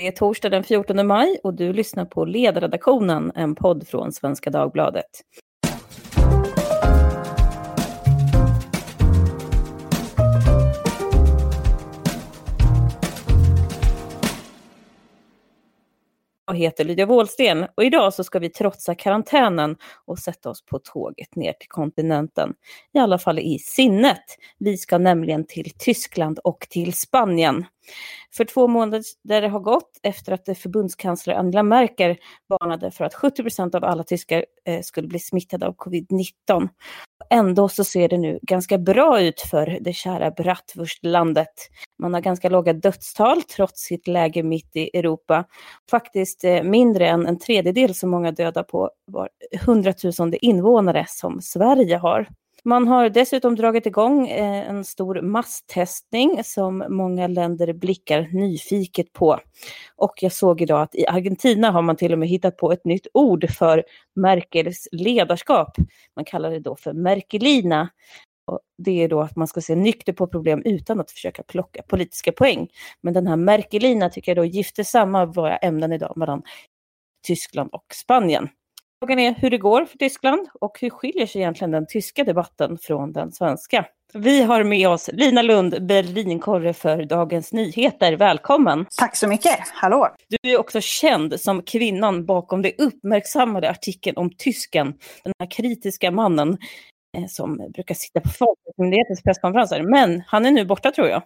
Det är torsdag den 14 maj och du lyssnar på Ledarredaktionen, en podd från Svenska Dagbladet. Jag heter Lydia Wåhlsten och idag så ska vi trotsa karantänen och sätta oss på tåget ner till kontinenten. I alla fall i sinnet. Vi ska nämligen till Tyskland och till Spanien. För två månader där det har gått efter att förbundskansler Angela Merkel varnade för att 70 procent av alla tyskar eh, skulle bli smittade av covid-19. Ändå så ser det nu ganska bra ut för det kära bratwurstlandet. Man har ganska låga dödstal trots sitt läge mitt i Europa. Faktiskt eh, mindre än en tredjedel så många döda på var hundratusende invånare som Sverige har. Man har dessutom dragit igång eh, en stor masstestning som många länder blickar nyfiket på. Och jag såg idag att i Argentina har man till och med hittat på ett nytt ord för Merkels ledarskap. Man kallar det då för Merkelina. Och det är då att man ska se nykter på problem utan att försöka plocka politiska poäng. Men den här Merkelina tycker jag då gifter samman våra ämnen idag mellan Tyskland och Spanien. Frågan är hur det går för Tyskland och hur skiljer sig egentligen den tyska debatten från den svenska? Vi har med oss Lina Lund, Berlinkorre för Dagens Nyheter. Välkommen! Tack så mycket! Hallå! Du är också känd som kvinnan bakom det uppmärksammade artikeln om tysken, den här kritiska mannen eh, som brukar sitta på Folkmyndighetens presskonferenser. Men han är nu borta tror jag.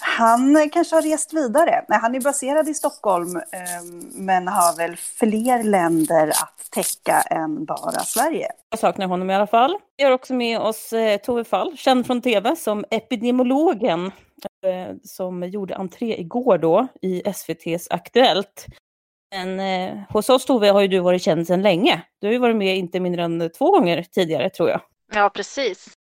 Han kanske har rest vidare. Nej, han är baserad i Stockholm ehm, men har väl fler länder att täcka än bara Sverige. Jag saknar honom i alla fall. Vi har också med oss eh, Tove Fall, känd från tv som epidemiologen eh, som gjorde entré igår då i SVTs Aktuellt. Men eh, hos oss Tove har ju du varit känd sedan länge. Du har ju varit med inte mindre än två gånger tidigare tror jag. Ja, precis.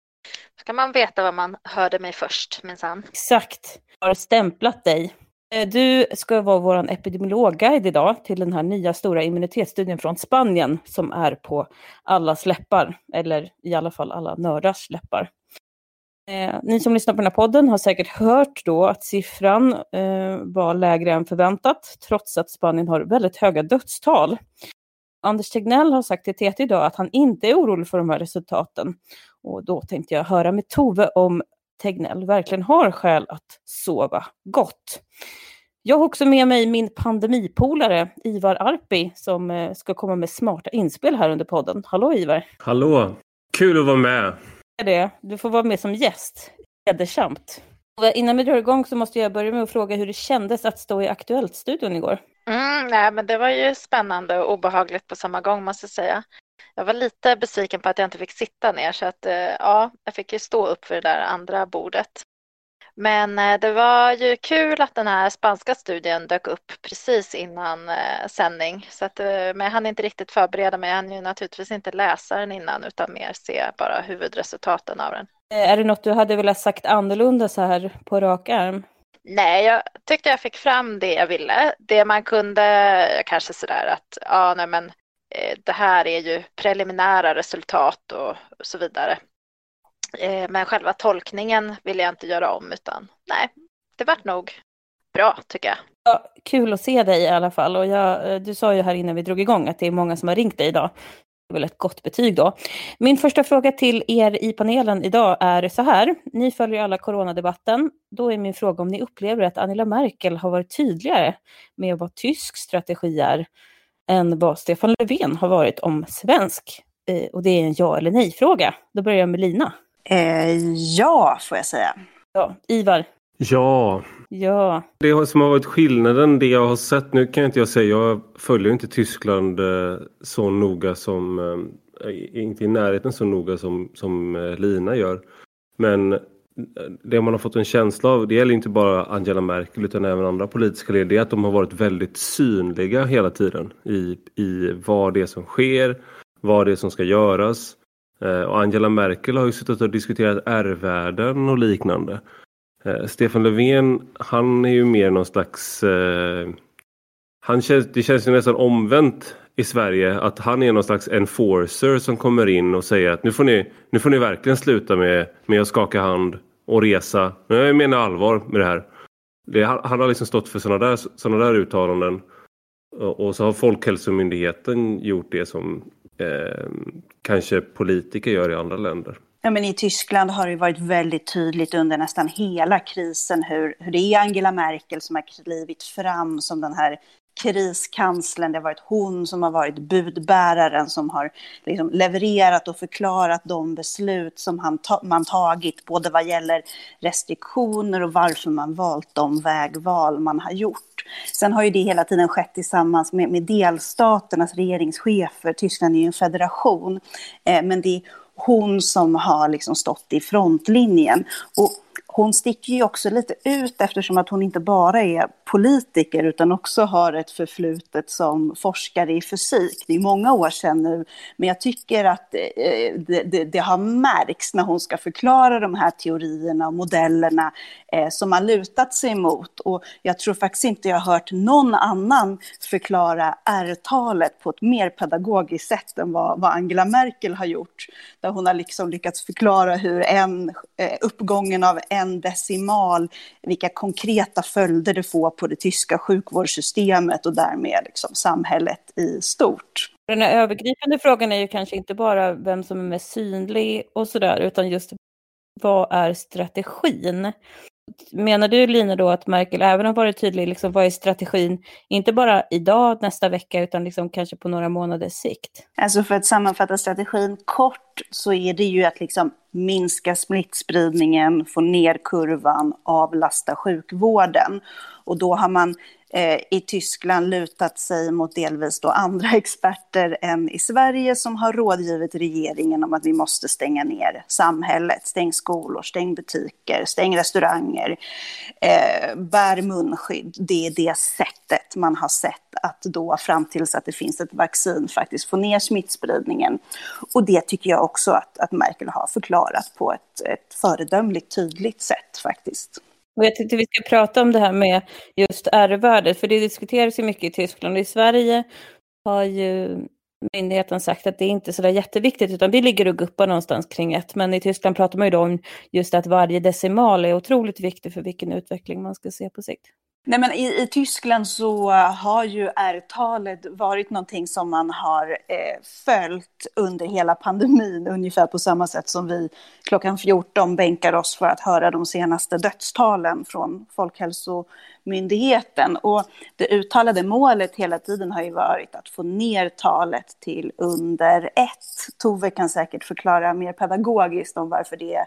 Ska man veta var man hörde mig först minsann. Exakt. Jag har stämplat dig. Eh, du ska vara vår epidemiologguide idag till den här nya stora immunitetsstudien från Spanien som är på allas läppar, eller i alla fall alla nördars läppar. Eh, ni som lyssnar på den här podden har säkert hört då att siffran eh, var lägre än förväntat, trots att Spanien har väldigt höga dödstal. Anders Tegnell har sagt till TT idag att han inte är orolig för de här resultaten. Och då tänkte jag höra med Tove om Tegnell verkligen har skäl att sova gott. Jag har också med mig min pandemipolare Ivar Arpi som eh, ska komma med smarta inspel här under podden. Hallå Ivar! Hallå! Kul att vara med! Det. Du får vara med som gäst. Hedersamt. Innan vi drar igång så måste jag börja med att fråga hur det kändes att stå i Aktuellt-studion igår. Mm, nej, men det var ju spännande och obehagligt på samma gång måste jag säga. Jag var lite besviken på att jag inte fick sitta ner så att eh, ja, jag fick ju stå upp för det där andra bordet. Men eh, det var ju kul att den här spanska studien dök upp precis innan eh, sändning. Så att, men jag hann inte riktigt förbereda mig. Jag hann ju naturligtvis inte läsa den innan utan mer se bara huvudresultaten av den. Är det något du hade velat sagt annorlunda så här på rak arm? Nej, jag tyckte jag fick fram det jag ville. Det man kunde, kanske sådär att, ja, nej men eh, det här är ju preliminära resultat och, så vidare. Eh, men själva tolkningen vill jag inte göra om utan nej, det vart nog bra tycker jag. Ja, kul att se dig i alla fall och jag, eh, du sa ju här innan vi drog igång att det är många som har ringt dig idag. Väl ett gott betyg då. Min första fråga till er i panelen idag är så här. Ni följer alla coronadebatten. Då är min fråga om ni upplever att Angela Merkel har varit tydligare med vad tysk strategi är än vad Stefan Löfven har varit om svensk. Eh, och det är en ja eller nej-fråga. Då börjar jag med Lina. Eh, ja, får jag säga. Ja, Ivar. Ja. Ja. Det som har varit skillnaden, det jag har sett, nu kan inte jag säga, jag följer inte Tyskland eh, så noga som, eh, inte i närheten så noga som, som eh, Lina gör. Men det man har fått en känsla av, det gäller inte bara Angela Merkel utan även andra politiska ledare, är att de har varit väldigt synliga hela tiden i, i vad det är som sker, vad det är som ska göras. Och Angela Merkel har ju suttit och diskuterat R-värden och liknande. Eh, Stefan Löfven, han är ju mer någon slags... Eh, han känns, det känns ju nästan omvänt i Sverige att han är någon slags enforcer som kommer in och säger att nu får ni, nu får ni verkligen sluta med, med att skaka hand och resa. Jag menar allvar med det här. det, han har liksom stått för sådana där, såna där uttalanden. Och, och, så har Folkhälsomyndigheten gjort det som eh, kanske politiker gör i andra länder. Ja, men I Tyskland har det varit väldigt tydligt under nästan hela krisen hur, hur det är Angela Merkel som har klivit fram som den här kriskanslern. Det har varit hon som har varit budbäraren som har liksom levererat och förklarat de beslut som han ta man tagit, både vad gäller restriktioner och varför man valt de vägval man har gjort. Sen har ju det hela tiden skett tillsammans med, med delstaternas regeringschefer. Tyskland är ju en federation, eh, men det är hon som har liksom stått i frontlinjen. Och hon sticker ju också lite ut eftersom att hon inte bara är politiker utan också har ett förflutet som forskare i fysik. Det är många år sedan nu, men jag tycker att eh, det, det, det har märks när hon ska förklara de här teorierna och modellerna eh, som man lutat sig mot. Och jag tror faktiskt inte jag har hört någon annan förklara R-talet på ett mer pedagogiskt sätt än vad, vad Angela Merkel har gjort. Där hon har liksom lyckats förklara hur en, eh, uppgången av en en decimal, vilka konkreta följder det får på det tyska sjukvårdssystemet och därmed liksom samhället i stort. Den här övergripande frågan är ju kanske inte bara vem som är mest synlig och sådär, utan just vad är strategin? Menar du Lina då att Merkel även har varit tydlig, liksom, vad är strategin, inte bara idag, nästa vecka, utan liksom kanske på några månaders sikt? Alltså för att sammanfatta strategin kort så är det ju att liksom minska smittspridningen, få ner kurvan, avlasta sjukvården. Och då har man Eh, i Tyskland lutat sig mot delvis då andra experter än i Sverige som har rådgivit regeringen om att vi måste stänga ner samhället. Stäng skolor, stäng butiker, stäng restauranger, eh, bär munskydd. Det är det sättet man har sett att då fram tills att det finns ett vaccin faktiskt få ner smittspridningen. Och det tycker jag också att, att Merkel har förklarat på ett, ett föredömligt tydligt sätt faktiskt. Och jag tyckte vi ska prata om det här med just R-värdet, för det diskuteras ju mycket i Tyskland. I Sverige har ju myndigheten sagt att det är inte så där jätteviktigt, utan vi ligger och guppar någonstans kring ett. Men i Tyskland pratar man ju då om just att varje decimal är otroligt viktig för vilken utveckling man ska se på sikt. Nej, men i, i Tyskland så har ju R-talet varit någonting som man har eh, följt under hela pandemin, ungefär på samma sätt som vi klockan 14 bänkar oss för att höra de senaste dödstalen från Folkhälsomyndigheten. Och det uttalade målet hela tiden har ju varit att få ner talet till under ett. Tove kan säkert förklara mer pedagogiskt om varför det är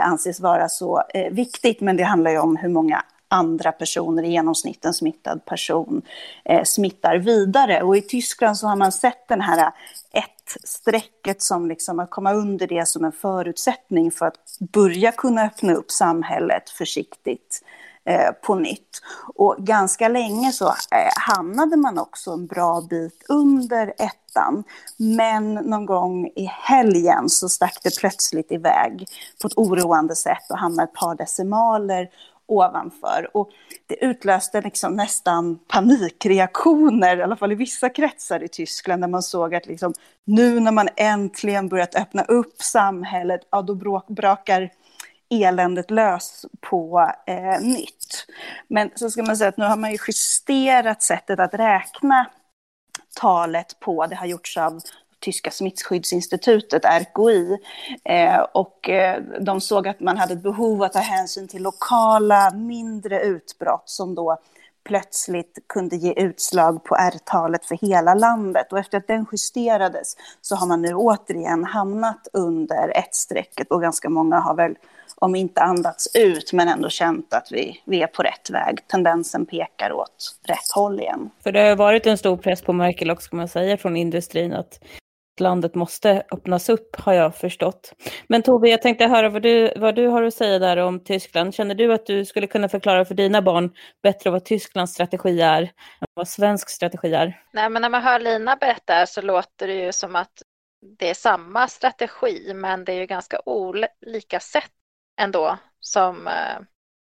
anses vara så eh, viktigt, men det handlar ju om hur många andra personer, i genomsnitt en smittad person, eh, smittar vidare. Och i Tyskland så har man sett den här ett-strecket som liksom att komma under det som en förutsättning för att börja kunna öppna upp samhället försiktigt eh, på nytt. Och ganska länge så eh, hamnade man också en bra bit under ettan. Men någon gång i helgen så stack det plötsligt iväg på ett oroande sätt och hamnade ett par decimaler ovanför. Och det utlöste liksom nästan panikreaktioner, i alla fall i vissa kretsar i Tyskland, där man såg att liksom, nu när man äntligen börjat öppna upp samhället, ja, då brakar eländet lös på eh, nytt. Men så ska man säga att nu har man ju justerat sättet att räkna talet på. Det har gjorts av tyska smittskyddsinstitutet, RKI. Eh, och eh, de såg att man hade ett behov att ta hänsyn till lokala mindre utbrott som då plötsligt kunde ge utslag på R-talet för hela landet. Och efter att den justerades så har man nu återigen hamnat under ett strecket och ganska många har väl, om inte andats ut, men ändå känt att vi, vi är på rätt väg. Tendensen pekar åt rätt håll igen. För det har varit en stor press på Merkel också, kan man säga, från industrin att landet måste öppnas upp har jag förstått. Men Tove, jag tänkte höra vad du, vad du har att säga där om Tyskland. Känner du att du skulle kunna förklara för dina barn bättre vad Tysklands strategi är än vad svensk strategi är? Nej, men när man hör Lina berätta så låter det ju som att det är samma strategi, men det är ju ganska olika sätt ändå som eh,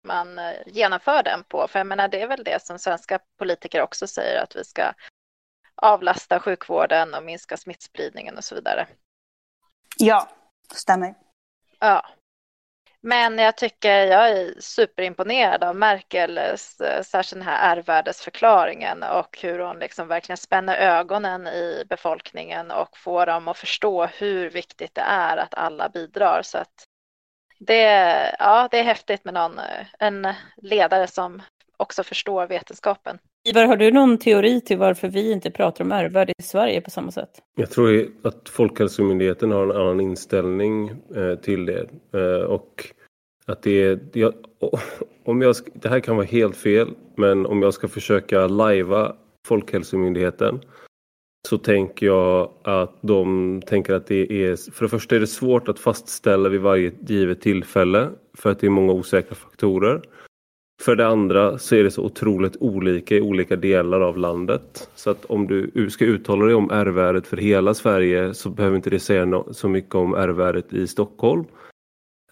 man eh, genomför den på. För jag menar, det är väl det som svenska politiker också säger, att vi ska avlasta sjukvården och minska smittspridningen och så vidare. Ja, stämmer. Ja. Men jag tycker jag är superimponerad av Merkels, eh, särskilt den här R-värdesförklaringen och hur hon liksom verkligen spänner ögonen i befolkningen och får dem att förstå hur viktigt det är att alla bidrar. Så att det, ja, det är häftigt med någon, eh, en ledare som också förstår vetenskapen. Ivar, har du någon teori till varför vi inte pratar om ärvärde i Sverige på samma sätt? Jag tror att Folkhälsomyndigheten har en annan inställning eh, till det. Eh, och att det är, jag, om jag, det här kan vara helt fel, men om jag ska försöka lajva Folkhälsomyndigheten så tänker jag att de tänker att det är, för det första är det svårt att fastställa vid varje givet tillfälle för att det är många osäkra faktorer. För det andra så är det så otroligt olika i olika delar av landet. Så att om du ska uttala dig om R-värdet för hela Sverige så behöver inte det säga så mycket om R-värdet i Stockholm.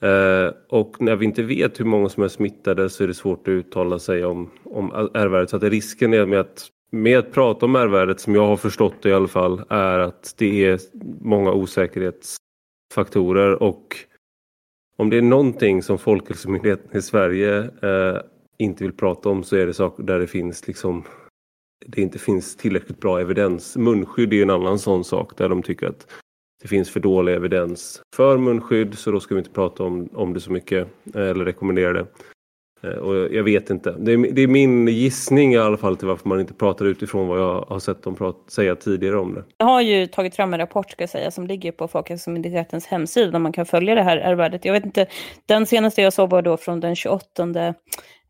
Eh, och när vi inte vet hur många som är smittade så är det svårt att uttala sig om, om R-värdet. Så att risken är med att, med att prata om R-värdet, som jag har förstått det i alla fall, är att det är många osäkerhetsfaktorer och om det är någonting som Folkhälsomyndigheten i Sverige eh, inte vill prata om så är det saker där det finns liksom det inte finns tillräckligt bra evidens. Munskydd är en annan sån sak där de tycker att det finns för dålig evidens för munskydd så då ska vi inte prata om, om det så mycket eh, eller rekommendera det. Eh, och jag vet inte. Det är, det är, min gissning i alla fall till varför man inte pratar utifrån vad jag har sett dem prat, säga tidigare om det. Jag har ju tagit fram en rapport ska jag säga som ligger på Folkhälsomyndighetens hemsida där man kan följa det här R-värdet. Jag vet inte, den senaste jag såg var då från den 28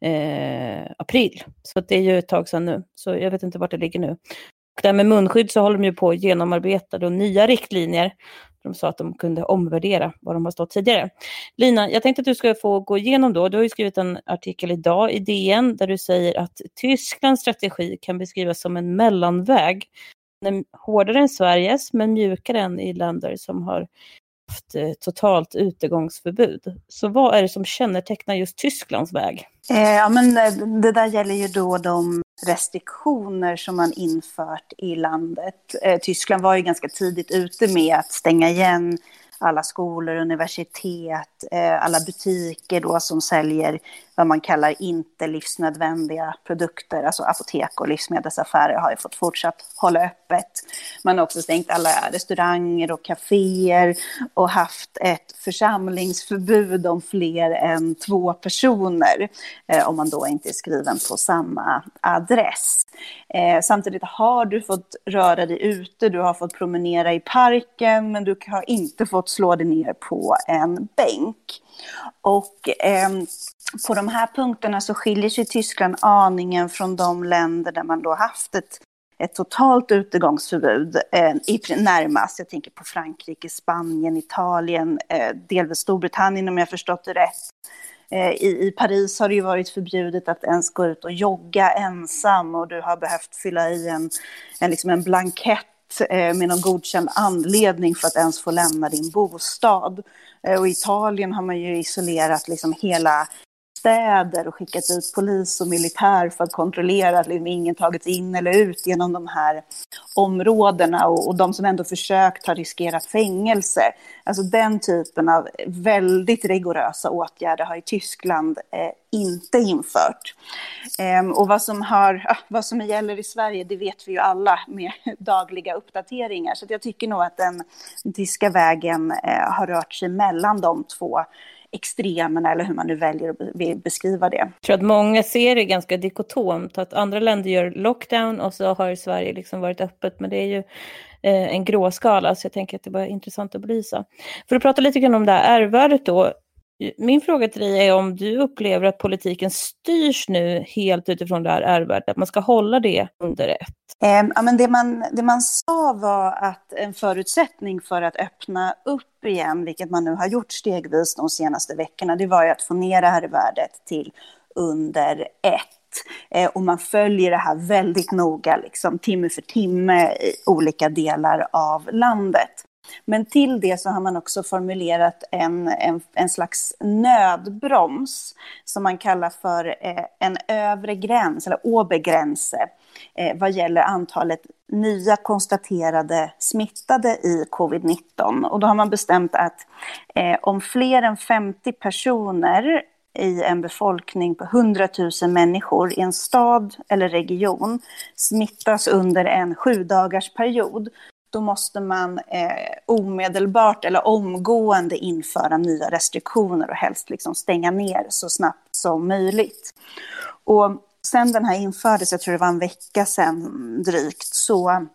eh, april. Så det är ju ett tag sedan nu. Så jag vet inte vart det ligger nu. Och det här med munskydd så håller de ju på att genomarbeta då nya riktlinjer. De sa att de kunde omvärdera vad de har stått tidigare. Lina, jag tänkte att du ska få gå igenom då. Du har ju skrivit en artikel idag i DN där du säger att Tysklands strategi kan beskrivas som en mellanväg. Den är hårdare än Sveriges men mjukare än i länder som har haft eh, totalt utegångsförbud. Så vad är det som kännetecknar just Tysklands väg? Eh, ja, men eh, det där gäller ju då de restriktioner som man infört i landet. Tyskland var ju ganska tidigt ute med att stänga igen alla skolor, universitet, eh, alla butiker då som säljer vad man kallar inte livsnödvändiga produkter, alltså apotek och livsmedelsaffärer har ju fått fortsatt hålla öppet. Man har också stängt alla restauranger och kaféer och haft ett församlingsförbud om fler än två personer, eh, om man då inte är skriven på samma adress. Eh, samtidigt har du fått röra dig ute, du har fått promenera i parken, men du har inte fått slå dig ner på en bänk. Och eh, på de här punkterna så skiljer sig Tyskland aningen från de länder där man då haft ett, ett totalt utegångsförbud eh, i, närmast. Jag tänker på Frankrike, Spanien, Italien, eh, delvis Storbritannien om jag förstått det rätt. Eh, I, I Paris har det ju varit förbjudet att ens gå ut och jogga ensam och du har behövt fylla i en, en, liksom en blankett Eh, med någon godkänd anledning för att ens få lämna din bostad. Eh, och i Italien har man ju isolerat liksom hela städer och skickat ut polis och militär för att kontrollera att liksom ingen tagits in eller ut genom de här områdena och, och de som ändå försökt har riskerat fängelse. Alltså den typen av väldigt rigorösa åtgärder har i Tyskland eh, inte infört. Eh, och vad som, har, vad som gäller i Sverige, det vet vi ju alla med dagliga uppdateringar. Så jag tycker nog att den, den tyska vägen eh, har rört sig mellan de två extremerna eller hur man nu väljer att beskriva det. Jag tror att många ser det ganska dikotomt, att andra länder gör lockdown och så har Sverige liksom varit öppet, men det är ju eh, en gråskala, så jag tänker att det var intressant att belysa. För att prata lite grann om det här R-värdet då, min fråga till dig är om du upplever att politiken styrs nu helt utifrån det här R-värdet, att man ska hålla det under ett? Ehm, ja, men det, man, det man sa var att en förutsättning för att öppna upp igen, vilket man nu har gjort stegvis de senaste veckorna, det var ju att få ner R-värdet till under ett. Eh, och man följer det här väldigt noga, liksom, timme för timme i olika delar av landet. Men till det så har man också formulerat en, en, en slags nödbroms som man kallar för eh, en övre gräns, eller obergränse, eh, vad gäller antalet nya konstaterade smittade i covid-19. Och då har man bestämt att eh, om fler än 50 personer i en befolkning på 100 000 människor i en stad eller region smittas under en sju dagars period, då måste man eh, omedelbart eller omgående införa nya restriktioner och helst liksom stänga ner så snabbt som möjligt. Och sen den här infördes, jag tror det var en vecka sedan drygt, så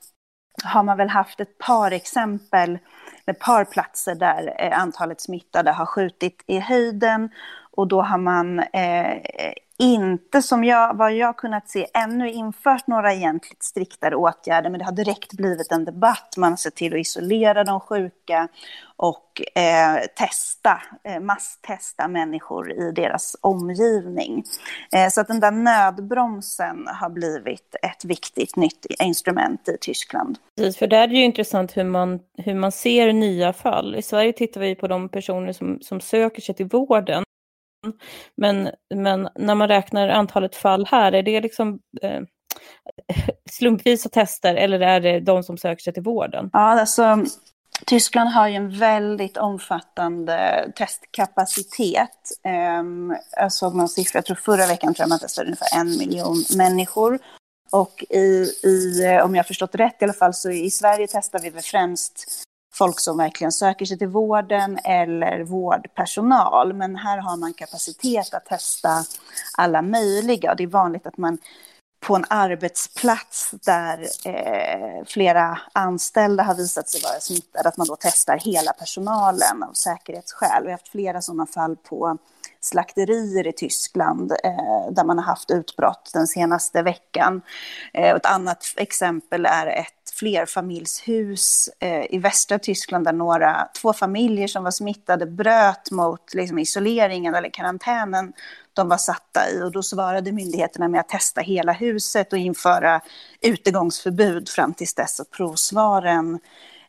har man väl haft ett par exempel, ett par platser där eh, antalet smittade har skjutit i höjden och då har man eh, inte, som jag, vad jag kunnat se, ännu infört några egentligt striktare åtgärder, men det har direkt blivit en debatt. Man har sett till att isolera de sjuka och eh, testa, eh, masstesta människor i deras omgivning. Eh, så att den där nödbromsen har blivit ett viktigt nytt instrument i Tyskland. Precis, för där är det ju intressant hur man, hur man ser nya fall. I Sverige tittar vi på de personer som, som söker sig till vården men, men när man räknar antalet fall här, är det liksom eh, slumpvisa tester eller är det de som söker sig till vården? Ja, alltså Tyskland har ju en väldigt omfattande testkapacitet. Ehm, alltså, jag såg någon siffra, jag tror förra veckan tror jag man testade ungefär en miljon människor. Och i, i, eh, om jag har förstått rätt i alla fall, så i Sverige testar vi väl främst folk som verkligen söker sig till vården eller vårdpersonal. Men här har man kapacitet att testa alla möjliga. Och det är vanligt att man på en arbetsplats där eh, flera anställda har visat sig vara smittade, att man då testar hela personalen av säkerhetsskäl. Vi har haft flera sådana fall på slakterier i Tyskland eh, där man har haft utbrott den senaste veckan. Eh, ett annat exempel är ett flerfamiljshus eh, i västra Tyskland där några, två familjer som var smittade bröt mot liksom, isoleringen eller karantänen de var satta i. Och då svarade myndigheterna med att testa hela huset och införa utegångsförbud fram tills dess att provsvaren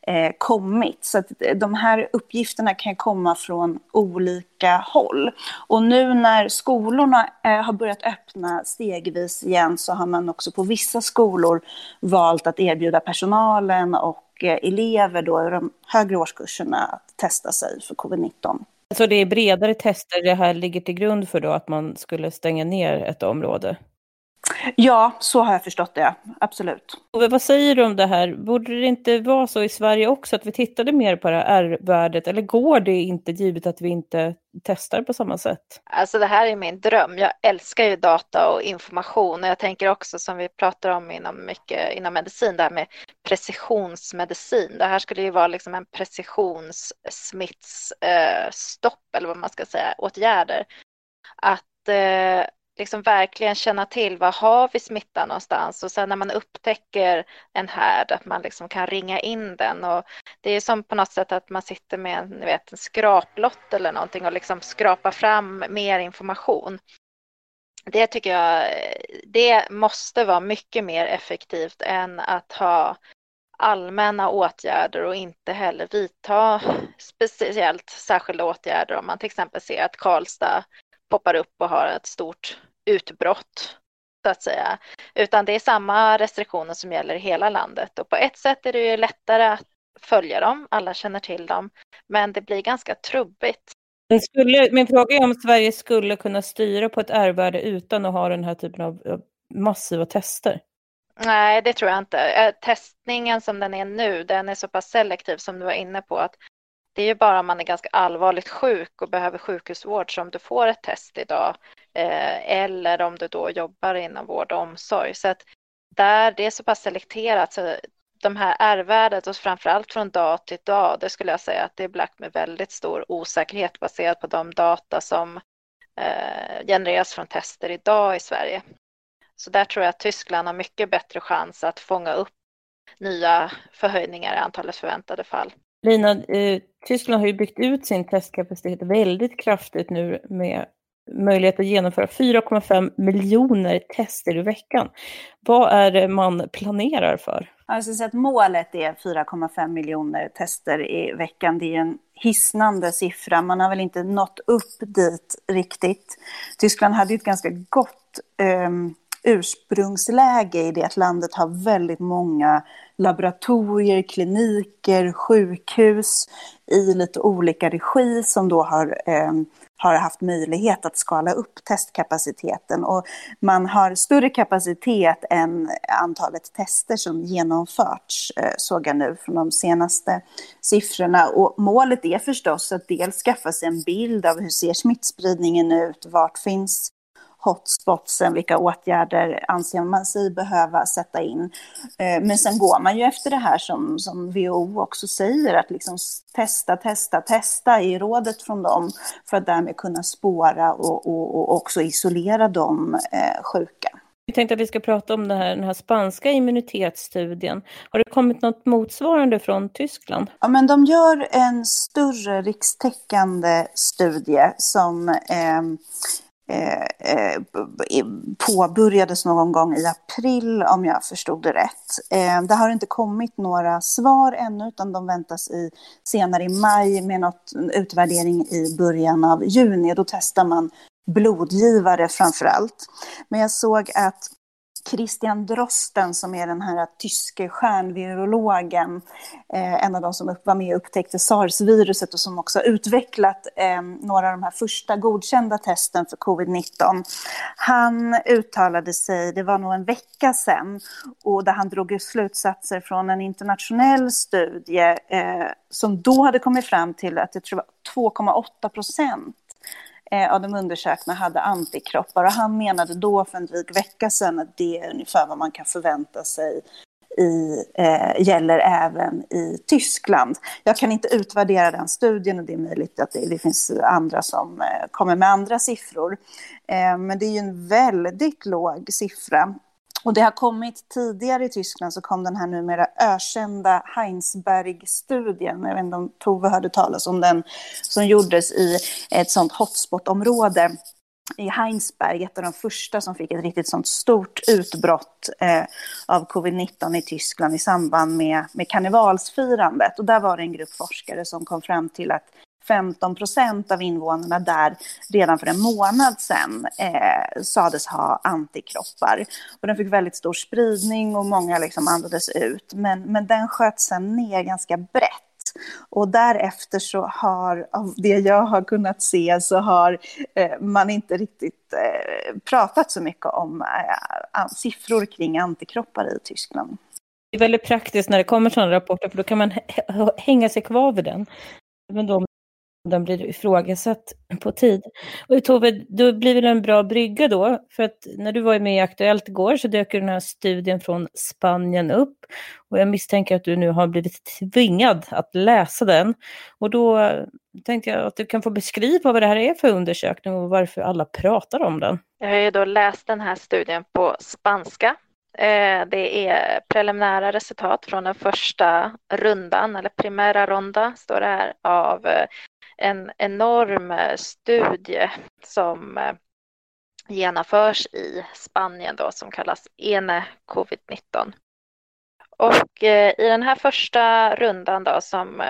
eh, kommit. Så att eh, de här uppgifterna kan komma från olika håll. Och nu när skolorna eh, har börjat öppna stegvis igen så har man också på vissa skolor valt att erbjuda personalen och eh, elever då i de högre årskurserna att testa sig för covid-19. Så det är bredare tester det här ligger till grund för då att man skulle stänga ner ett område? Ja, så har jag förstått det, absolut. Och vad säger du om det här? Borde det inte vara så i Sverige också att vi tittade mer på det här R-värdet eller går det inte givet att vi inte testar på samma sätt? Alltså det här är min dröm. Jag älskar ju data och information och jag tänker också som vi pratar om inom, mycket, inom medicin, det här med precisionsmedicin. Det här skulle ju vara liksom en precisionssmittsstopp eh, eller vad man ska säga, åtgärder. Att eh, liksom verkligen känna till var har vi smittan någonstans och sen när man upptäcker en härd att man liksom kan ringa in den och det är som på något sätt att man sitter med en, vet, en skraplott eller någonting och liksom skrapar fram mer information. Det tycker jag, det måste vara mycket mer effektivt än att ha allmänna åtgärder och inte heller vidta speciellt särskilda åtgärder om man till exempel ser att Karlstad poppar upp och har ett stort utbrott så att säga. Utan det är samma restriktioner som gäller i hela landet och på ett sätt är det ju lättare att följa dem, alla känner till dem, men det blir ganska trubbigt. Skulle, min fråga är om Sverige skulle kunna styra på ett R-värde utan att ha den här typen av massiva tester? Nej, det tror jag inte. Eh, testningen som den är nu, den är så pass selektiv som du var inne på att det är ju bara om man är ganska allvarligt sjuk och behöver sjukhusvård som du får ett test idag. Eh, eller om du då jobbar inom vård och omsorg. Så att där det är så pass selekterat så de här R-värdet och framförallt från dag till dag, det skulle jag säga att det är belagt med väldigt stor osäkerhet baserat på de data som eh, genereras från tester idag i Sverige. Så där tror jag att Tyskland har mycket bättre chans att fånga upp nya förhöjningar i antalet förväntade fall. Lina, eh, Tyskland har ju byggt ut sin testkapacitet väldigt kraftigt nu med möjlighet att genomföra 4,5 miljoner tester i veckan. Vad är det man planerar för? Alltså så att målet är 4,5 miljoner tester i veckan. Det är en hisnande siffra. Man har väl inte nått upp dit riktigt. Tyskland hade ju ett ganska gott eh, ursprungsläge i det att landet har väldigt många laboratorier, kliniker, sjukhus i lite olika regi som då har eh, har haft möjlighet att skala upp testkapaciteten. Och man har större kapacitet än antalet tester som genomförts, eh, såg jag nu från de senaste siffrorna. Och målet är förstås att dels skaffa sig en bild av hur ser smittspridningen ut, vart finns hotspotsen, vilka åtgärder anser man sig behöva sätta in. Eh, men sen går man ju efter det här som, som WHO också säger, att liksom testa, testa, testa i rådet från dem för att därmed kunna spåra och, och, och också isolera de eh, sjuka. Vi tänkte att vi ska prata om här, den här spanska immunitetsstudien. Har det kommit något motsvarande från Tyskland? Ja, men de gör en större rikstäckande studie som eh, Eh, eh, påbörjades någon gång i april om jag förstod det rätt. Eh, det har inte kommit några svar ännu utan de väntas i, senare i maj med något utvärdering i början av juni. Då testar man blodgivare framför allt. Men jag såg att Christian Drosten som är den här tyske stjärnvirologen, eh, en av de som var med och upptäckte sars-viruset och som också har utvecklat eh, några av de här första godkända testen för covid-19. Han uttalade sig, det var nog en vecka sedan, och där han drog slutsatser från en internationell studie eh, som då hade kommit fram till att jag var 2,8 procent Eh, av de undersökta hade antikroppar. Och han menade då för en dryg vecka sedan att det är ungefär vad man kan förvänta sig i, eh, gäller även i Tyskland. Jag kan inte utvärdera den studien och det är möjligt att det, det finns andra som eh, kommer med andra siffror. Eh, men det är ju en väldigt låg siffra. Och det har kommit tidigare i Tyskland så kom den här numera ökända Heinsberg-studien, jag vet inte om Tove hörde talas om den, som gjordes i ett sånt hotspot-område i Heinsberg, ett av de första som fick ett riktigt sånt stort utbrott eh, av covid-19 i Tyskland i samband med, med karnevalsfirandet. Och där var det en grupp forskare som kom fram till att 15 procent av invånarna där redan för en månad sedan eh, sades ha antikroppar. Och den fick väldigt stor spridning och många liksom andades ut. Men, men den sköts sen ner ganska brett. Och därefter så har, av det jag har kunnat se, så har eh, man inte riktigt eh, pratat så mycket om eh, siffror kring antikroppar i Tyskland. Det är väldigt praktiskt när det kommer sådana rapporter, för då kan man hänga sig kvar vid den. Även då den blir ifrågasatt på tid. Och Tove, då blir väl en bra brygga då, för att när du var med i Aktuellt igår så dök den här studien från Spanien upp och jag misstänker att du nu har blivit tvingad att läsa den. Och då eh, tänkte jag att du kan få beskriva vad det här är för undersökning och varför alla pratar om den. Jag har ju då läst den här studien på spanska eh, det är preliminära resultat från den första rundan, eller primära ronda, står det här, av eh, en enorm eh, studie som eh, genomförs i Spanien då som kallas ENE covid-19. Och eh, i den här första rundan då som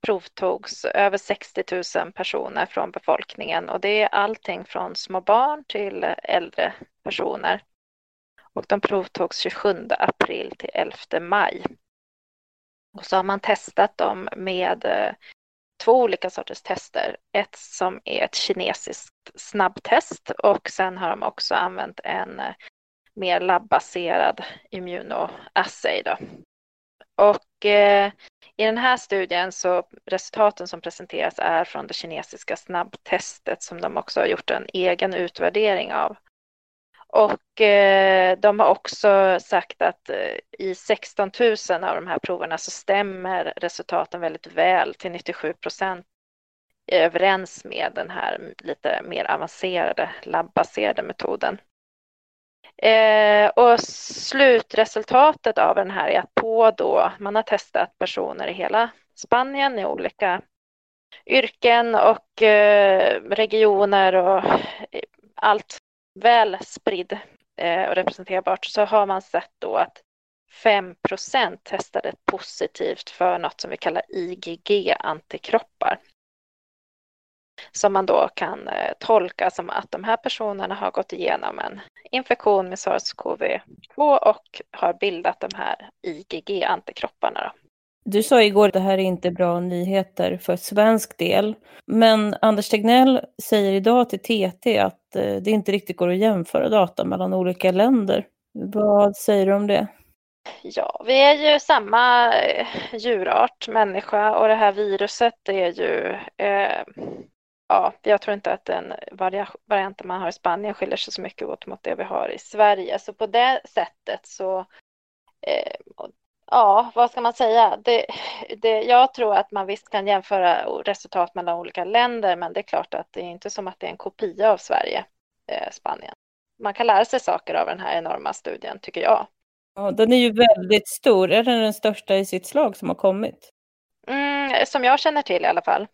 provtogs över 60 000 personer från befolkningen och det är allting från små barn till äldre personer. Och de provtogs 27 april till 11 maj. Och så har man testat dem med två olika sorters tester. Ett som är ett kinesiskt snabbtest och sen har de också använt en eh, mer labbaserad immunoassay. Då. Och eh, i den här studien så resultaten som presenteras är från det kinesiska snabbtestet som de också har gjort en egen utvärdering av. Och eh, de har också sagt att eh, i 16 000 av de här proverna så stämmer resultaten väldigt väl till 97 procent överens med den här lite mer avancerade labbaserade metoden. Eh, och slutresultatet av den här är att på då, man har testat personer i hela Spanien i olika yrken och eh, regioner och eh, allt väl spridd eh, och representerbart så har man sett då att 5% testade positivt för något som vi kallar IgG-antikroppar. Som man då kan eh, tolka som att de här personerna har gått igenom en infektion med SARS-CoV-2 och har bildat de här IgG-antikropparna. Du sa igår att det här är inte bra nyheter för svensk del. Men Anders Tegnell säger idag till TT att eh, det inte riktigt går att jämföra data mellan olika länder. Vad säger du om det? Ja, vi är ju samma eh, djurart, människa, och det här viruset är ju... Eh, ja, jag tror inte att den varianten man har i Spanien skiljer sig så mycket åt mot det vi har i Sverige. Så på det sättet så... Eh, ja, vad ska man säga? Det, det, jag tror att man visst kan jämföra resultat mellan olika länder, men det är klart att det är inte som att det är en kopia av Sverige, eh, Spanien. Man kan lära sig saker av den här enorma studien, tycker jag. Ja, den är ju väldigt stor. Är den den största i sitt slag som har kommit? Mm, som jag känner till i alla fall.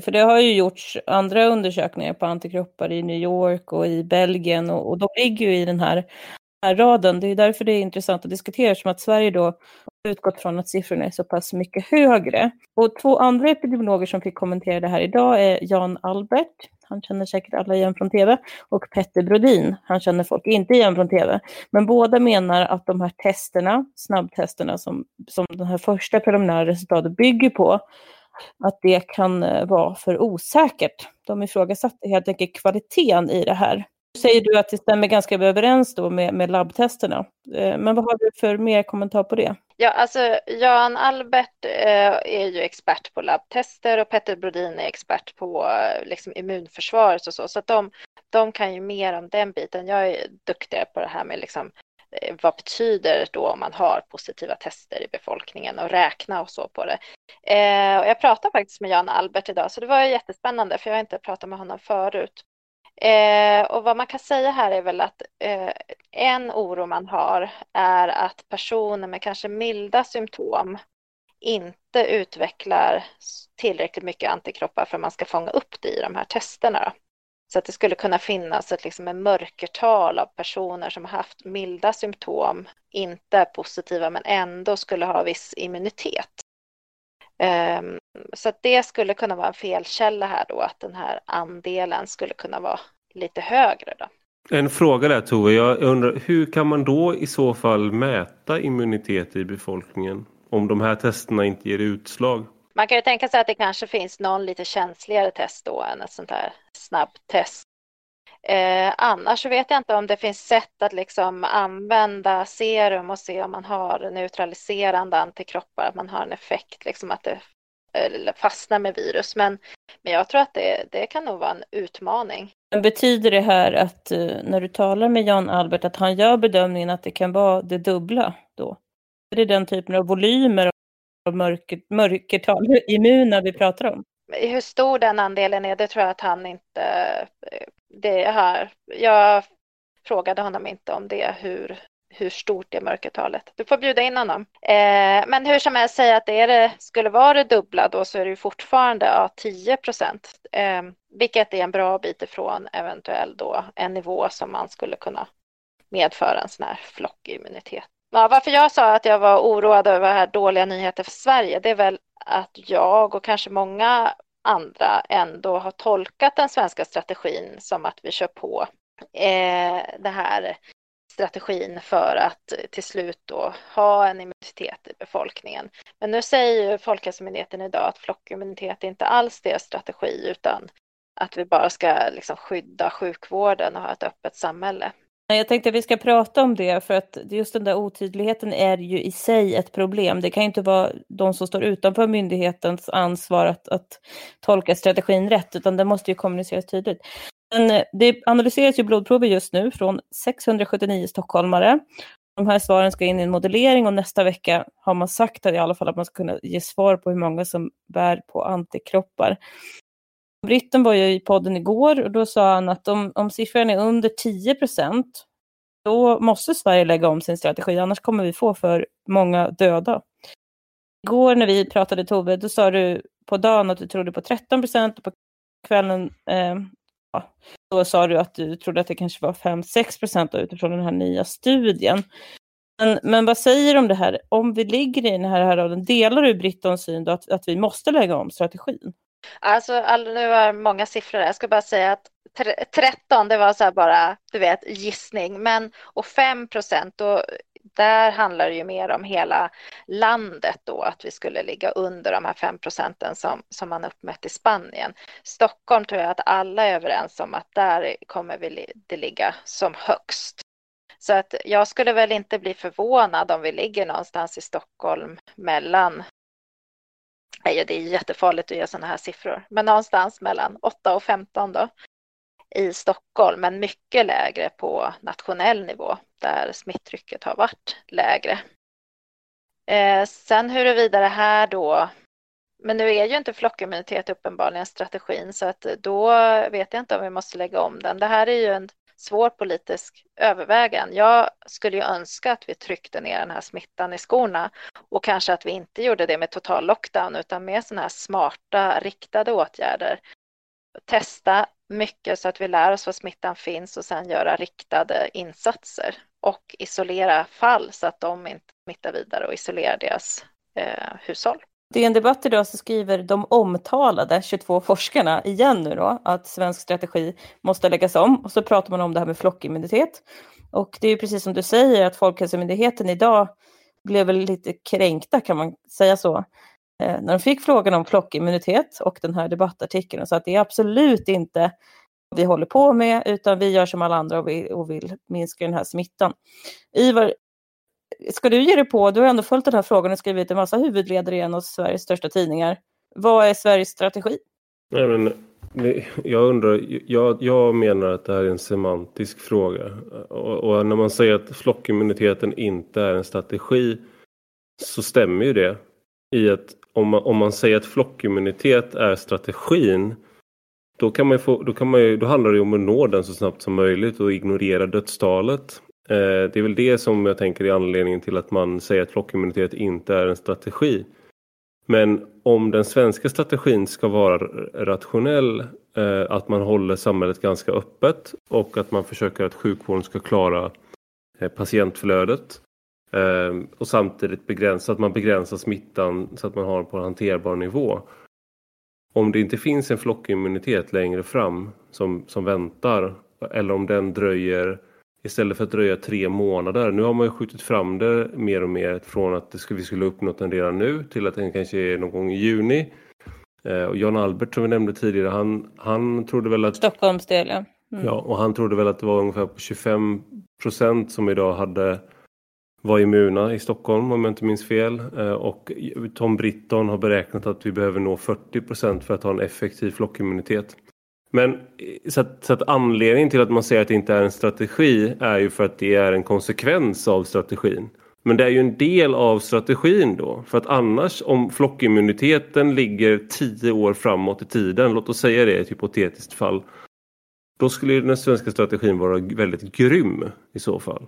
För det har ju gjorts andra undersökningar på antikroppar i New York och i Belgien och, och de ligger ju i den här, här raden. Det är därför det är intressant att diskutera som att Sverige då utgått från att siffrorna är så pass mycket högre. Och två andra epidemiologer som fick kommentera det här idag är Jan Albert han känner säkert alla igen från tv, och Petter Brodin, han känner folk inte igen från tv. Men båda menar att de här testerna, snabbtesterna som, som den här första preliminära resultatet bygger på, att det kan eh, vara för osäkert. De ifrågasatte helt enkelt kvaliteten i det här. Säger du att det stämmer ganska överens då med, med labbtesterna. Eh, men vad har du för mer kommentar på det? Ja, alltså Jan Albert eh, är ju expert på labbtester och Petter Brodin är expert på eh, liksom, immunförsvaret och så. Så att de, de kan ju mer om den biten. Jag är duktigare på det här med liksom, vad betyder då om man har positiva tester i befolkningen och räkna och så på det. Eh, och jag pratade faktiskt med Jan Albert idag så det var jättespännande för jag har inte pratat med honom förut. Eh, och vad man kan säga här är väl att eh, en oro man har är att personer med kanske milda symptom inte utvecklar tillräckligt mycket antikroppar för att man ska fånga upp det i de här testerna. Så att det skulle kunna finnas ett liksom en mörkertal av personer som har haft milda symptom, inte är positiva men ändå skulle ha viss immunitet. Um, så det skulle kunna vara en felkälla här då, att den här andelen skulle kunna vara lite högre. Då. En fråga där Tove, jag undrar hur kan man då i så fall mäta immunitet i befolkningen om de här testerna inte ger utslag? Man kan ju tänka sig att det kanske finns någon lite känsligare test då än ett sånt här snabbtest. Eh, annars vet jag inte om det finns sätt att liksom använda serum och se om man har neutraliserande antikroppar, att man har en effekt, liksom att det fastnar med virus. Men, men jag tror att det, det kan nog vara en utmaning. Men betyder det här att uh, när du talar med Jan Albert att han gör bedömningen att det kan vara det dubbla då? Är det den typen av volymer av mörker, mörkertal, immuna vi pratar om? Hur stor den andelen är, det tror jag att han inte... Det här, jag frågade honom inte om det, hur, hur stort det mörkertalet. Du får bjuda in honom. Eh, men hur som helst, säga att det, är det skulle vara det dubbla då så är det ju fortfarande ja, 10 procent. Eh, vilket är en bra bit ifrån eventuell då en nivå som man skulle kunna medföra en sån här flockimmunitet. Ja, varför jag sa att jag var oroad över här dåliga nyheter för Sverige, det är väl att jag och kanske många andra ändå har tolkat den svenska strategin som att vi kör på eh, det här strategin för att till slut då ha en immunitet i befolkningen. Men nu säger ju Folkhälsomyndigheten idag att flockimmunitet är inte alls deras strategi utan att vi bara ska liksom skydda sjukvården och ha ett öppet samhälle. Jag tänkte att vi ska prata om det för att just den där otydligheten är ju i sig ett problem. Det kan ju inte vara de som står utanför myndighetens ansvar att, att tolka strategin rätt utan det måste ju kommuniceras tydligt. Men eh, det analyseras ju blodprover just nu från 679 stockholmare. De här svaren ska in i en modellering och nästa vecka har man sagt att i alla fall att man ska kunna ge svar på hur många som bär på antikroppar. Britten var ju i podden igår och då sa han att om, om siffran är under 10 procent då måste Sverige lägga om sin strategi, annars kommer vi få för många döda. Igår när vi pratade Tove, då sa du på dagen att du trodde på 13 procent och på kvällen eh, då sa du att du trodde att det kanske var 5-6 procent utifrån den här nya studien. Men, men vad säger du om det här? Om vi ligger i den här raden, delar du Brittons syn då att, att vi måste lägga om strategin? Alltså, all, nu var många siffror där. Jag ska bara säga att 13, det var så här bara, du vet, gissning. Men, och 5 procent, där handlar det ju mer om hela landet då, att vi skulle ligga under de här 5 procenten som, som man uppmätt i Spanien. Stockholm tror jag att alla är överens om att där kommer vi det ligga som högst. Så att jag skulle väl inte bli förvånad om vi ligger någonstans i Stockholm mellan Nej, det är jättefarligt att ge sådana här siffror, men någonstans mellan 8 och 15 då i Stockholm, men mycket lägre på nationell nivå där smittrycket har varit lägre. Eh, sen huruvida det här då, men nu är ju inte flockimmunitet uppenbarligen strategin så att då vet jag inte om vi måste lägga om den. Det här är ju en svår politisk övervägan. Jag skulle ju önska att vi tryckte ner den här smittan i skorna och kanske att vi inte gjorde det med total lockdown utan med sådana här smarta riktade åtgärder. Testa mycket så att vi lär oss var smittan finns och sen göra riktade insatser och isolera fall så att de inte smittar vidare och isolera deras eh, hushåll. I en debatt idag så skriver de omtalade 22 forskarna igen nu då att svensk strategi måste läggas om och så pratar man om det här med flockimmunitet. Och det är precis som du säger att Folkhälsomyndigheten idag blev väl lite kränkta kan man säga så eh, när de fick frågan om flockimmunitet och den här debattartikeln och sa att det är absolut inte vad vi håller på med utan vi gör som alla andra och vill, och vill minska den här smittan. Ivar, ska du ge dig på, du har ändå följt den här frågan och skrivit en massa huvudledare i en av Sveriges största tidningar. Vad är Sveriges strategi? Nej, men, jag undrar, jag, jag menar att det här är en semantisk fråga. Och, och när man säger att flockimmuniteten inte är en strategi så stämmer ju det. I att om man, om man säger att flockimmunitet är strategin då, kan man få, då, kan man ju, då handlar det om att nå den så snabbt som möjligt och ignorera dödstalet. Eh, det är väl det som jag tänker är anledningen till att man säger att flockimmunitet inte är en strategi. Men om den svenska strategin ska vara rationell, eh, att man håller samhället ganska öppet och att man försöker att sjukvården ska klara eh, patientflödet eh, och samtidigt begränsa, att man begränsar smittan så att man har på en hanterbar nivå. Om det inte finns en flockimmunitet längre fram som, som väntar eller om den dröjer Istället för att dröja tre månader. Nu har man ju skjutit fram det mer och mer från att det skulle, vi skulle uppnått den redan nu till att den kanske är någon gång i juni. Eh, och Jan Albert som vi nämnde tidigare, han, han trodde väl att... Stockholms del, ja. Mm. Ja, och han trodde väl att det var ungefär på 25 procent som idag hade var immuna i Stockholm om jag inte minns fel. Eh, och Tom Britton har beräknat att vi behöver nå 40 procent för att ha en effektiv flockimmunitet. Men eh, så att, så att anledningen till att man säger att det inte är en strategi är ju för att det är en konsekvens av strategin. Men det är ju en del av strategin då. För att annars om flockimmuniteten ligger tio år framåt i tiden, låt oss säga det i ett hypotetiskt fall. Då skulle den svenska strategin vara väldigt grym i så fall.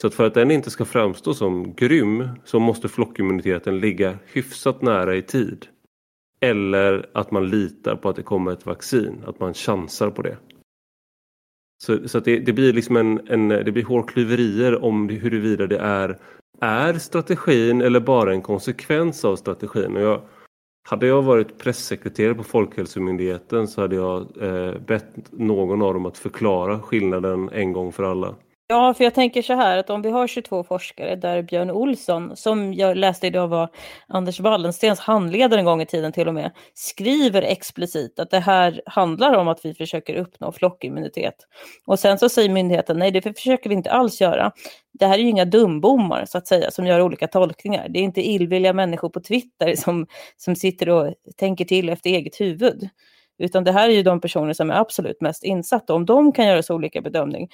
Så att för att den inte ska framstå som grym så måste flockimmuniteten ligga hyfsat nära i tid. Eller att man litar på att det kommer ett vaccin, att man chansar på det. Så, så att det, det, blir liksom en, en, det blir hårklyverier om det, huruvida det är, är strategin eller bara en konsekvens av strategin. Och jag, hade jag varit pressekreterare på Folkhälsomyndigheten så hade jag eh, bett någon av dem att förklara skillnaden en gång för alla. Ja, för jag tänker så här att om vi har 22 forskare där Björn Olsson, som jag läste idag var Anders Wallenstens handledare en gång i tiden till och med, skriver explicit att det här handlar om att vi försöker uppnå flockimmunitet. Och sen så säger myndigheten nej, det försöker vi inte alls göra. Det här är ju inga dumbommar så att säga som gör olika tolkningar. Det är inte illvilliga människor på Twitter som, som sitter och tänker till efter eget huvud. Utan det här är ju de personer som är absolut mest insatta. Om de kan göra så olika bedömning,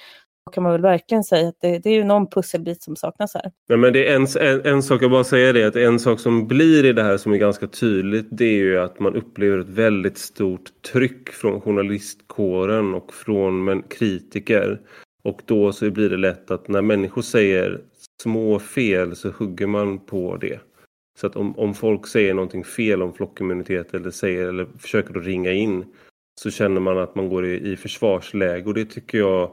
kan man väl verkligen säga att det, det är ju någon pusselbit som saknas här. Nej, men det är en, en, en, sak, jag bara säger det, att en sak som blir i det här som är ganska tydligt det är ju att man upplever ett väldigt stort tryck från journalistkåren och från men, kritiker. Och då så blir det lätt att när människor säger små fel så hugger man på det. Så att om, om folk säger någonting fel om flockimmunitet eller, säger, eller försöker att ringa in så känner man att man går i, i försvarsläge och det tycker jag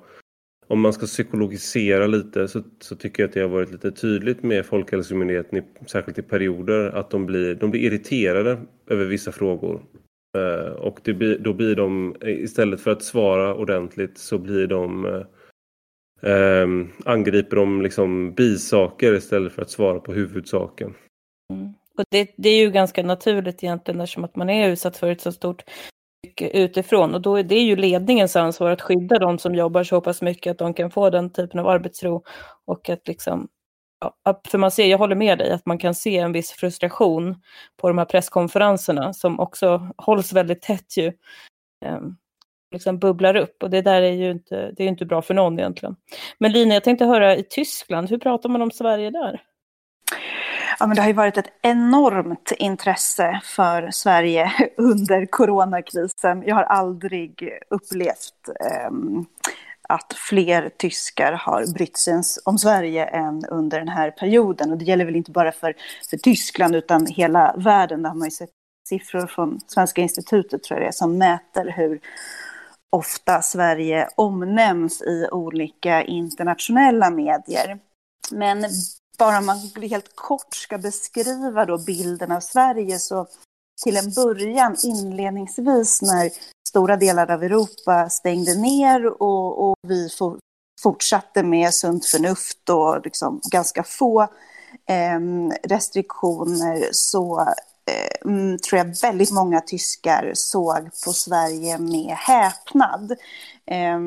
om man ska psykologisera lite så, så, tycker jag att det har varit lite tydligt med Folkhälsomyndigheten, i, särskilt i perioder, att de blir, de blir irriterade över vissa frågor. Eh, och det, då blir de, istället för att svara ordentligt så blir de eh, ehm, angriper de liksom bisaker istället för att svara på huvudsaken. Mm. Och det, det, är ju ganska naturligt egentligen eftersom att man är utsatt för ett så stort utifrån och då är det ju ledningens ansvar att skydda de som jobbar så pass mycket att de kan få den typen av arbetsro och att liksom Ja, för man ser, jag håller med dig, att man kan se en viss frustration på de här presskonferenserna som också hålls väldigt tätt ju. Um, liksom bubblar upp och det där är ju inte, det är inte bra för någon egentligen. Men Lina, jag tänkte höra i Tyskland, hur pratar man om Sverige där? Ja, men det har ju varit ett enormt intresse för Sverige under coronakrisen. Jag har aldrig upplevt eh, att fler tyskar har brytt sig om Sverige än under den här perioden. Och det gäller väl inte bara för, för Tyskland utan hela världen. Där har man ju sett siffror från Svenska institutet tror jag det är, som mäter hur ofta Sverige omnämns i olika internationella medier. Men bara man helt kort ska beskriva då bilden av Sverige så till en början inledningsvis när stora delar av Europa stängde ner och, och vi for, fortsatte med sunt förnuft och liksom ganska få eh, restriktioner så eh, mm, tror jag väldigt många tyskar såg på Sverige med häpnad. Eh,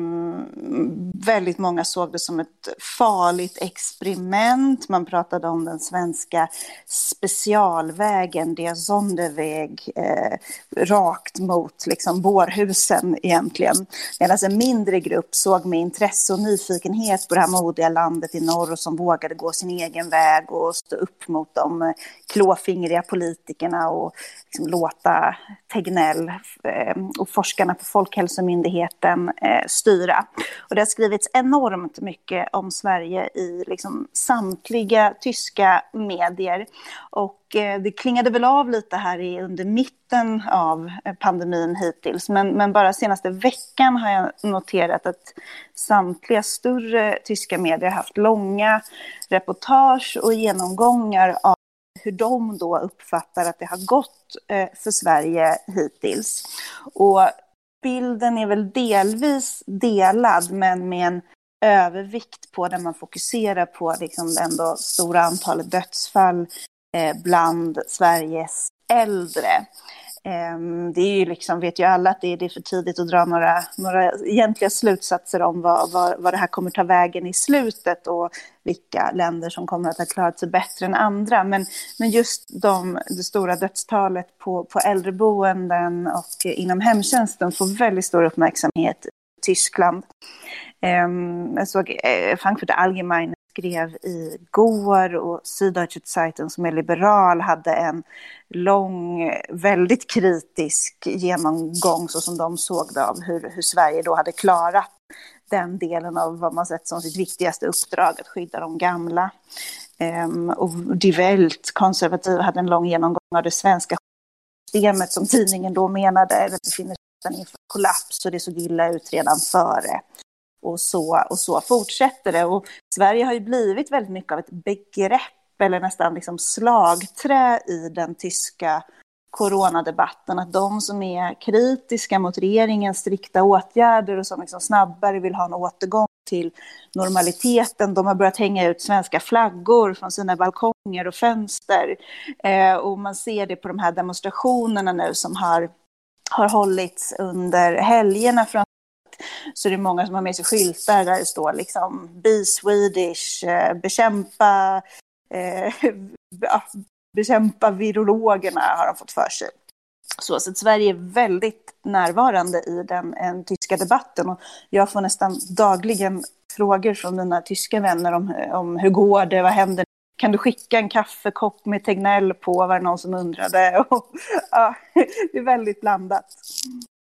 väldigt många såg det som ett farligt experiment. Man pratade om den svenska specialvägen, det Sonderweg, eh, rakt mot liksom, bårhusen egentligen. Medan en mindre grupp såg med intresse och nyfikenhet på det här modiga landet i norr och som vågade gå sin egen väg och stå upp mot de eh, klåfingriga politikerna och liksom, låta Tegnell eh, och forskarna på Folkhälsomyndigheten eh, Eh, styra. Och det har skrivits enormt mycket om Sverige i liksom samtliga tyska medier. Och eh, det klingade väl av lite här i, under mitten av eh, pandemin hittills. Men, men bara senaste veckan har jag noterat att samtliga större tyska medier har haft långa reportage och genomgångar av hur de då uppfattar att det har gått eh, för Sverige hittills. Och bilden är väl delvis delad, men med en övervikt på där man fokuserar på liksom ändå stora antalet dödsfall eh, bland Sveriges äldre. Ehm, det är ju liksom, vet ju alla att det är, för tidigt att dra några, några egentliga slutsatser om vad, vad, vad det här kommer ta vägen i slutet och vilka länder som kommer att ha klarat sig bättre än andra. Men, men just de, det stora dödstalet på, på äldreboenden och inom hemtjänsten får väldigt stor uppmärksamhet i Tyskland. Ehm, jag såg eh, Frankfurt Allgemeine skrev igår och Süddeutsche Zeitung som är liberal hade en lång, väldigt kritisk genomgång så som de såg det av hur, hur Sverige då hade klarat den delen av vad man sett som sitt viktigaste uppdrag, att skydda de gamla. Um, och Die Welt, konservativa, hade en lång genomgång av det svenska systemet som tidningen då menade befinner sig inför kollaps och det såg illa ut redan före och så, och så fortsätter det. Och Sverige har ju blivit väldigt mycket av ett begrepp eller nästan liksom slagträ i den tyska coronadebatten. Att de som är kritiska mot regeringens strikta åtgärder och som liksom snabbare vill ha en återgång till normaliteten. De har börjat hänga ut svenska flaggor från sina balkonger och fönster. Eh, och man ser det på de här demonstrationerna nu som har, har hållits under helgerna så det är många som har med sig skyltar där det står liksom Be Swedish, eh, bekämpa, eh, bekämpa virologerna har de fått för sig. Så, så att Sverige är väldigt närvarande i den, den tyska debatten och jag får nästan dagligen frågor från mina tyska vänner om, eh, om hur går det, vad händer kan du skicka en kaffekopp med Tegnell på, var det någon som undrade. Och, ja, det är väldigt blandat.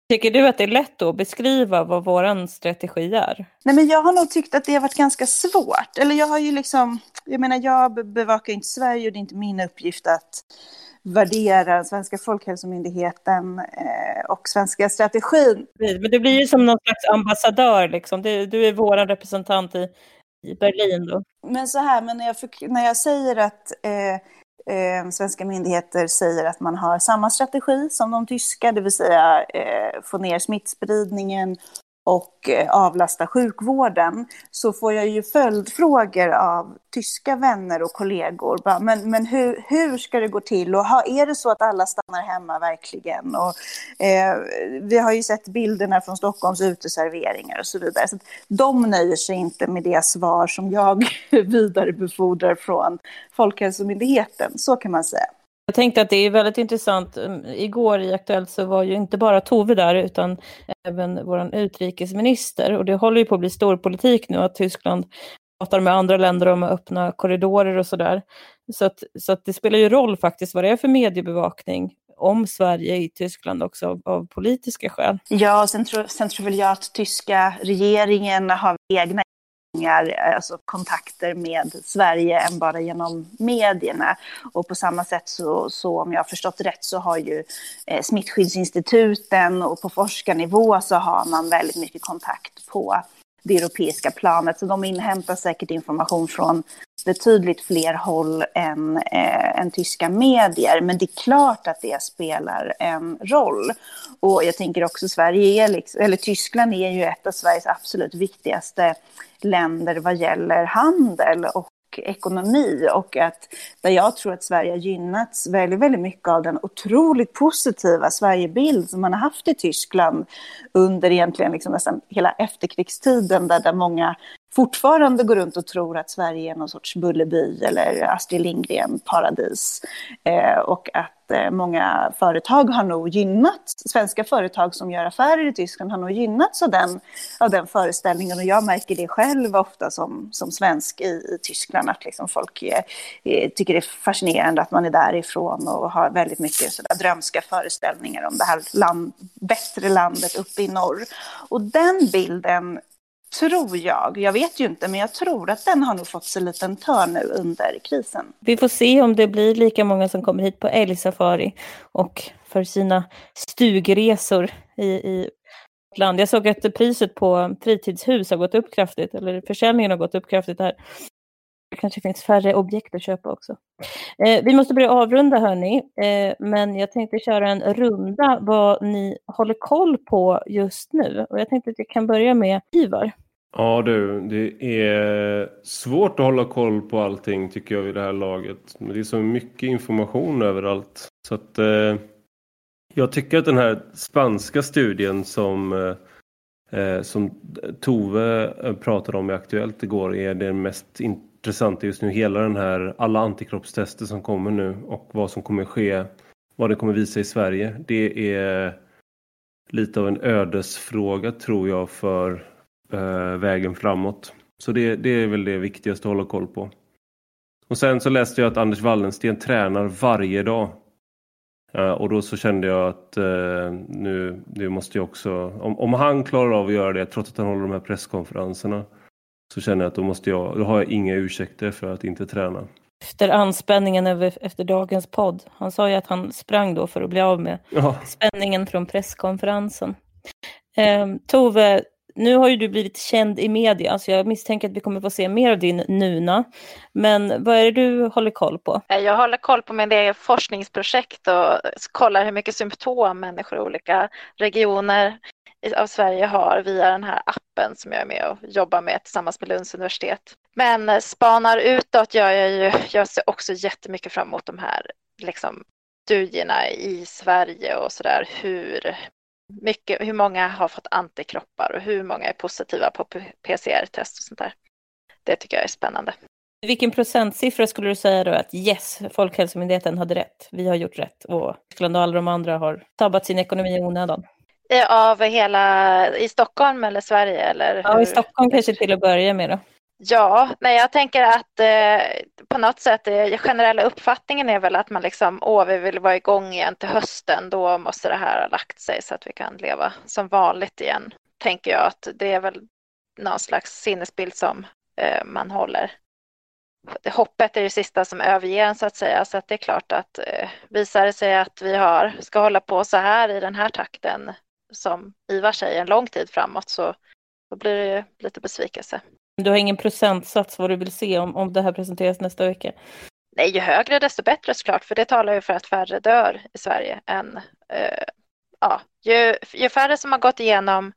Tycker du att det är lätt att beskriva vad vår strategi är? Nej, men jag har nog tyckt att det har varit ganska svårt. Eller jag har ju liksom, jag menar jag bevakar inte Sverige och det är inte min uppgift att värdera svenska Folkhälsomyndigheten eh, och svenska strategin. Men det blir ju som någon slags ambassadör, liksom. du, du är vår representant i, i Berlin. Då. Men så här, men när jag, när jag säger att eh, eh, svenska myndigheter säger att man har samma strategi som de tyska, det vill säga eh, få ner smittspridningen och eh, avlasta sjukvården så får jag ju följdfrågor av tyska vänner och kollegor. Men, men hur, hur ska det gå till? Och ha, är det så att alla stannar hemma verkligen? Och, eh, vi har ju sett bilderna från Stockholms uteserveringar och så vidare. Så de nöjer sig inte med det svar som jag vidarebefordrar från Folkhälsomyndigheten. Så kan man säga. Jag tänkte att det är väldigt intressant. Mm, igår i Aktuellt så var ju inte bara Tove där utan även vår utrikesminister. Och det håller ju på att bli stor politik nu att Tyskland pratar med andra länder om att öppna korridorer och sådär. Så, att, så att det spelar ju roll faktiskt vad det är för mediebevakning om Sverige i Tyskland också av, av politiska skäl. Ja, sen tror, sen tror väl jag att tyska regeringen har egna alltså kontakter med Sverige än bara genom medierna. Och på samma sätt så, så om jag har förstått rätt så har ju eh, smittskyddsinstituten och på forskarnivå så har man väldigt mycket kontakt på det europeiska planet. Så de inhämtar säkert information från betydligt fler håll än, eh, än tyska medier. Men det är klart att det spelar en roll. Och jag tänker också Sverige är, liksom, eller Tyskland är ju ett av Sveriges absolut viktigaste länder vad gäller handel och ekonomi och att där jag tror att Sverige har gynnats väldigt, väldigt mycket av den otroligt positiva Sverigebild som man har haft i Tyskland under egentligen liksom nästan hela efterkrigstiden där, där många fortfarande går runt och tror att Sverige är någon sorts Bullerby eller Astrid Lindgren-paradis. Eh, och att eh, många företag har nog gynnats, svenska företag som gör affärer i Tyskland har nog gynnats av den, av den föreställningen. Och jag märker det själv ofta som, som svensk i, i Tyskland, att liksom folk är, är, tycker det är fascinerande att man är därifrån och har väldigt mycket sådär drömska föreställningar om det här land, bättre landet uppe i norr. Och den bilden tror jag, jag vet ju inte, men jag tror att den har nog fått sig en liten törn nu under krisen. Vi får se om det blir lika många som kommer hit på älgsafari och för sina stugresor i, i land. Jag såg att priset på fritidshus har gått upp kraftigt, eller försäljningen har gått upp kraftigt här. Det kanske finns färre objekt att köpa också. Eh, vi måste börja avrunda hörni, eh, men jag tänkte köra en runda vad ni håller koll på just nu. Och jag tänkte att jag kan börja med Ivar. Ja du, det är svårt att hålla koll på allting tycker jag vid det här laget. Men det är så mycket information överallt. Så att eh, jag tycker att den här spanska studien som, eh, eh som Tove eh, pratade om i Aktuellt igår är det mest intressanta just nu. Hela den här, alla antikroppstester som kommer nu och vad som kommer ske, vad det kommer visa i Sverige. Det är lite av en ödesfråga tror jag för eh, vägen framåt. Så det, det är väl det viktigaste att hålla koll på. Och sen så läste jag att Anders Wallensten tränar varje dag. Uh, och då så kände jag att uh, nu, nu måste jag också, om, om han klarar av att göra det trots att han håller de här presskonferenserna så känner jag att då måste jag, då har jag inga ursäkter för att inte träna. Efter anspänningen över, efter dagens podd. Han sa ju att han sprang då för att bli av med ja. spänningen från presskonferensen. Um, Tove, nu har ju du blivit känd i media, så jag misstänker att vi kommer få se mer av din Nuna. Men vad är det du håller koll på? Eh, jag håller koll på min egen forskningsprojekt och kollar hur mycket symptom människor i olika regioner av Sverige har via den här appen som jag är med och jobbar med tillsammans med Lunds universitet. Men eh, spanar utåt gör jag ju, jag ser också jättemycket fram emot de här liksom, studierna i Sverige och sådär hur mycket, hur många har fått antikroppar och hur många är positiva på PCR-test och sånt där. Det tycker jag är spännande. Vilken procentsiffra skulle du säga då att yes, Folkhälsomyndigheten hade rätt, vi har gjort rätt och Tyskland och alla de andra har tabbat sin ekonomi i onödan? Av hela, i Stockholm eller Sverige? Eller ja, i Stockholm kanske till att börja med då. Ja, nej, jag tänker att eh, på något sätt, eh, generella uppfattningen är väl att man liksom, åh, vi vill vara igång igen till hösten, då måste det här ha lagt sig så att vi kan leva som vanligt igen. Tänker jag att det är väl någon slags sinnesbild som eh, man håller. Hoppet är det sista som överger en så att säga, så att det är klart att eh, visar det sig att vi har, ska hålla på så här i den här takten som Ivar säger en lång tid framåt så då blir det ju lite besvikelse. Du har ingen procentsats vad du vill se om, om det här presenteras nästa vecka? Nej, ju högre desto bättre såklart, för det talar ju för att färre dör i Sverige än eh, ja, ju, ju färre som har gått igenom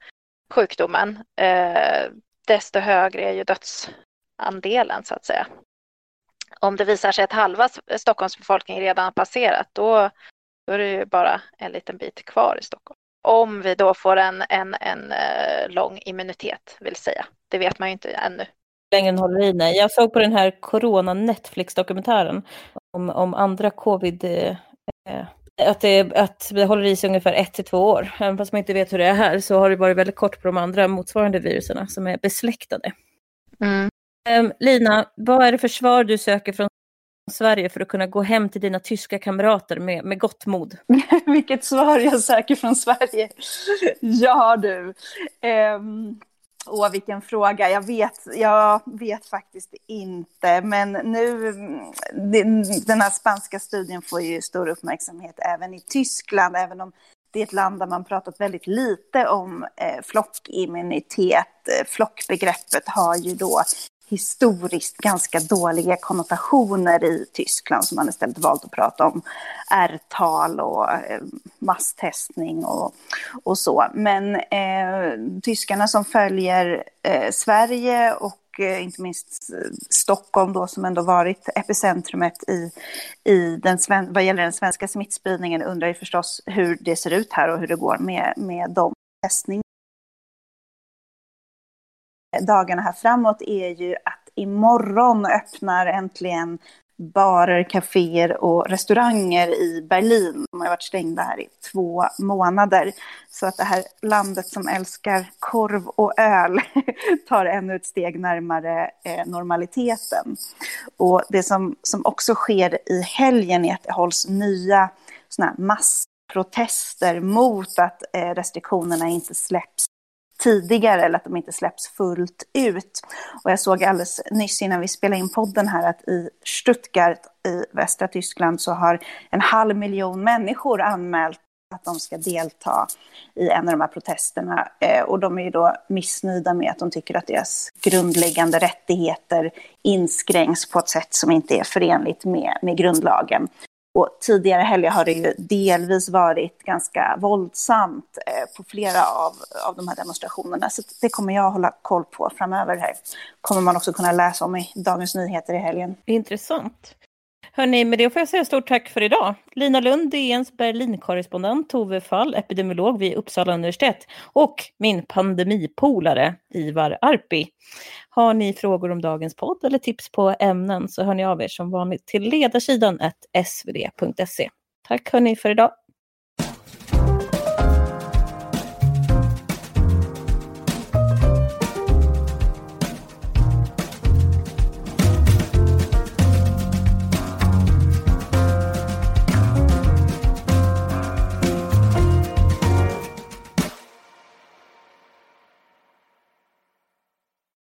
sjukdomen, eh, desto högre är ju dödsandelen så att säga. Om det visar sig att halva Stockholms befolkning redan har passerat, då, då är det ju bara en liten bit kvar i Stockholm. Om vi då får en, en, en uh, lång immunitet, vill säga. Det vet man ju inte ännu. Längre än håller i, nej. Jag såg på den här Corona Netflix-dokumentären om, om andra covid eh, eh att det, att det håller i sig ungefär ett till två år. Även fast man inte vet hur det är här så har det varit väldigt kort på de andra motsvarande virusen som är besläktade. Mm. Um, Lina, vad är det för svar du söker från Sverige för att kunna gå hem till dina tyska kamrater med, med gott mod? Vilket svar jag söker från Sverige. ja du. Um, åh, vilken fråga. Jag vet, jag vet faktiskt inte. Men nu, den här spanska studien får ju stor uppmärksamhet även i Tyskland, även om det är ett land där man pratat väldigt lite om eh, flockimmunitet. Eh, flockbegreppet har ju då historiskt ganska dåliga konnotationer i Tyskland som man istället valt att prata om R-tal och eh, masstestning och, och så. Men eh, tyskarna som följer eh, Sverige och eh, inte minst eh, Stockholm då som ändå varit epicentrumet i, i den vad gäller den svenska smittspridningen undrar ju förstås hur det ser ut här och hur det går med, med de testningarna dagarna här framåt är ju att imorgon öppnar äntligen barer, kaféer och restauranger i Berlin. De har varit stängda här i två månader. Så att det här landet som älskar korv och öl tar ännu ett steg närmare eh, normaliteten. Och det som, som också sker i helgen är att det hålls nya såna massprotester mot att eh, restriktionerna inte släpps tidigare eller att de inte släpps fullt ut. Och jag såg alldeles nyss innan vi spelade in podden här att i Stuttgart i västra Tyskland så har en halv miljon människor anmält att de ska delta i en av de här protesterna. Eh, och de är ju då missnöjda med att de tycker att deras grundläggande rättigheter inskränks på ett sätt som inte är förenligt med, med grundlagen. Och tidigare helger har det ju delvis varit ganska våldsamt eh, på flera av, av de här demonstrationerna. Så det kommer jag hålla koll på framöver. här. kommer man också kunna läsa om i Dagens Nyheter i helgen. Intressant. Hörni, med det får jag säga stort tack för idag. Lina Lund, DNs Berlinkorrespondent, Tove Fall, epidemiolog vid Uppsala universitet och min pandemipolare Ivar Arpi. Har ni frågor om dagens podd eller tips på ämnen så hör ni av er som vanligt till ledarsidan svd.se. Tack hörni för idag.